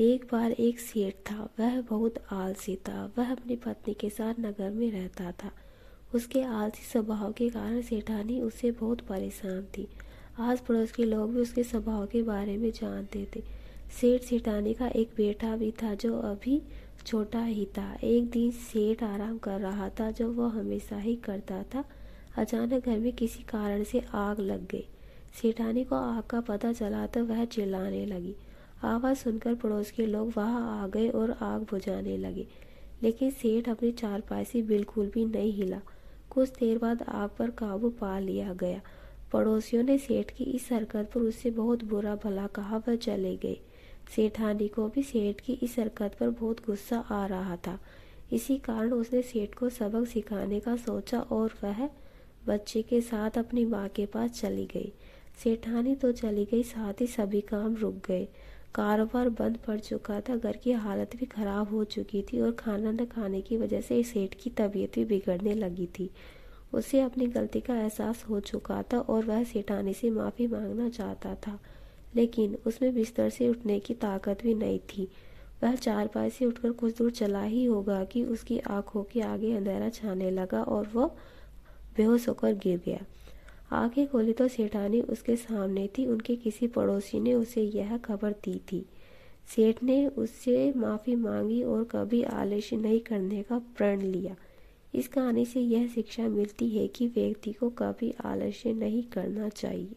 एक बार एक सेठ था, वह बहुत आलसी था, वह अपनी पत्नी के साथ नगर में रहता था। उसके आलसी स्वभाव के कारण सेठानी उससे बहुत परेशान थी। आस पड़ोस के लोग भी उसके स्वभाव के बारे में जानते थे। सेठ सेठानी का एक बेटा भी था जो अभी छोटा ही था। एक दिन सेठ आराम कर रहा था, जो वह हमेशा ही करता था। अचानक घर में किसी कारण से आग लग गई। सेठानी को आग का पता चला तो वह चिल्लाने लगी। आवाज़ सुनकर पड़ोस के लोग वहाँ आ गए और आग बुझाने लगे। लेकिन सेठ अपनी चारपाई से बिल्कुल भी नहीं हिला। कुछ देर बाद आग पर काबू पा लिया गया। पड़ोसियों ने सेठ की इस हरकत पर उससे बहुत बुरा भला कहा वह चले गए। सेठानी को भी सेठ की इस हरकत पर बहुत गुस्सा आ रहा था। इसी कारण उसने सेठ को सबक सिखाने का सोचा और वह बच्चे के साथ अपनी माँ के पास चली गई। सेठानी तो चली गई, साथ ही सभी काम रुक गए। कारोबार बंद पड़ चुका था। घर की हालत भी खराब हो चुकी थी और खाना न खाने की वजह से सेठ की तबीयत भी बिगड़ने लगी थी। उसे अपनी गलती का एहसास हो चुका था और वह सेठानी से माफ़ी मांगना चाहता था, लेकिन उसमें बिस्तर से उठने की ताकत भी नहीं थी। वह चारपाई से उठकर कुछ दूर चला ही होगा कि उसकी आँखों के आगे अंधेरा छाने लगा और वह बेहोश होकर गिर गया। आँखें खोली तो सेठानी, उसके सामने थी, उनके किसी पड़ोसी ने उसे यह खबर दी थी। सेठ ने उससे माफ़ी मांगी और कभी आलस्य नहीं करने का प्रण लिया। इस कहानी से यह शिक्षा मिलती है कि व्यक्ति को कभी आलस्य नहीं करना चाहिए।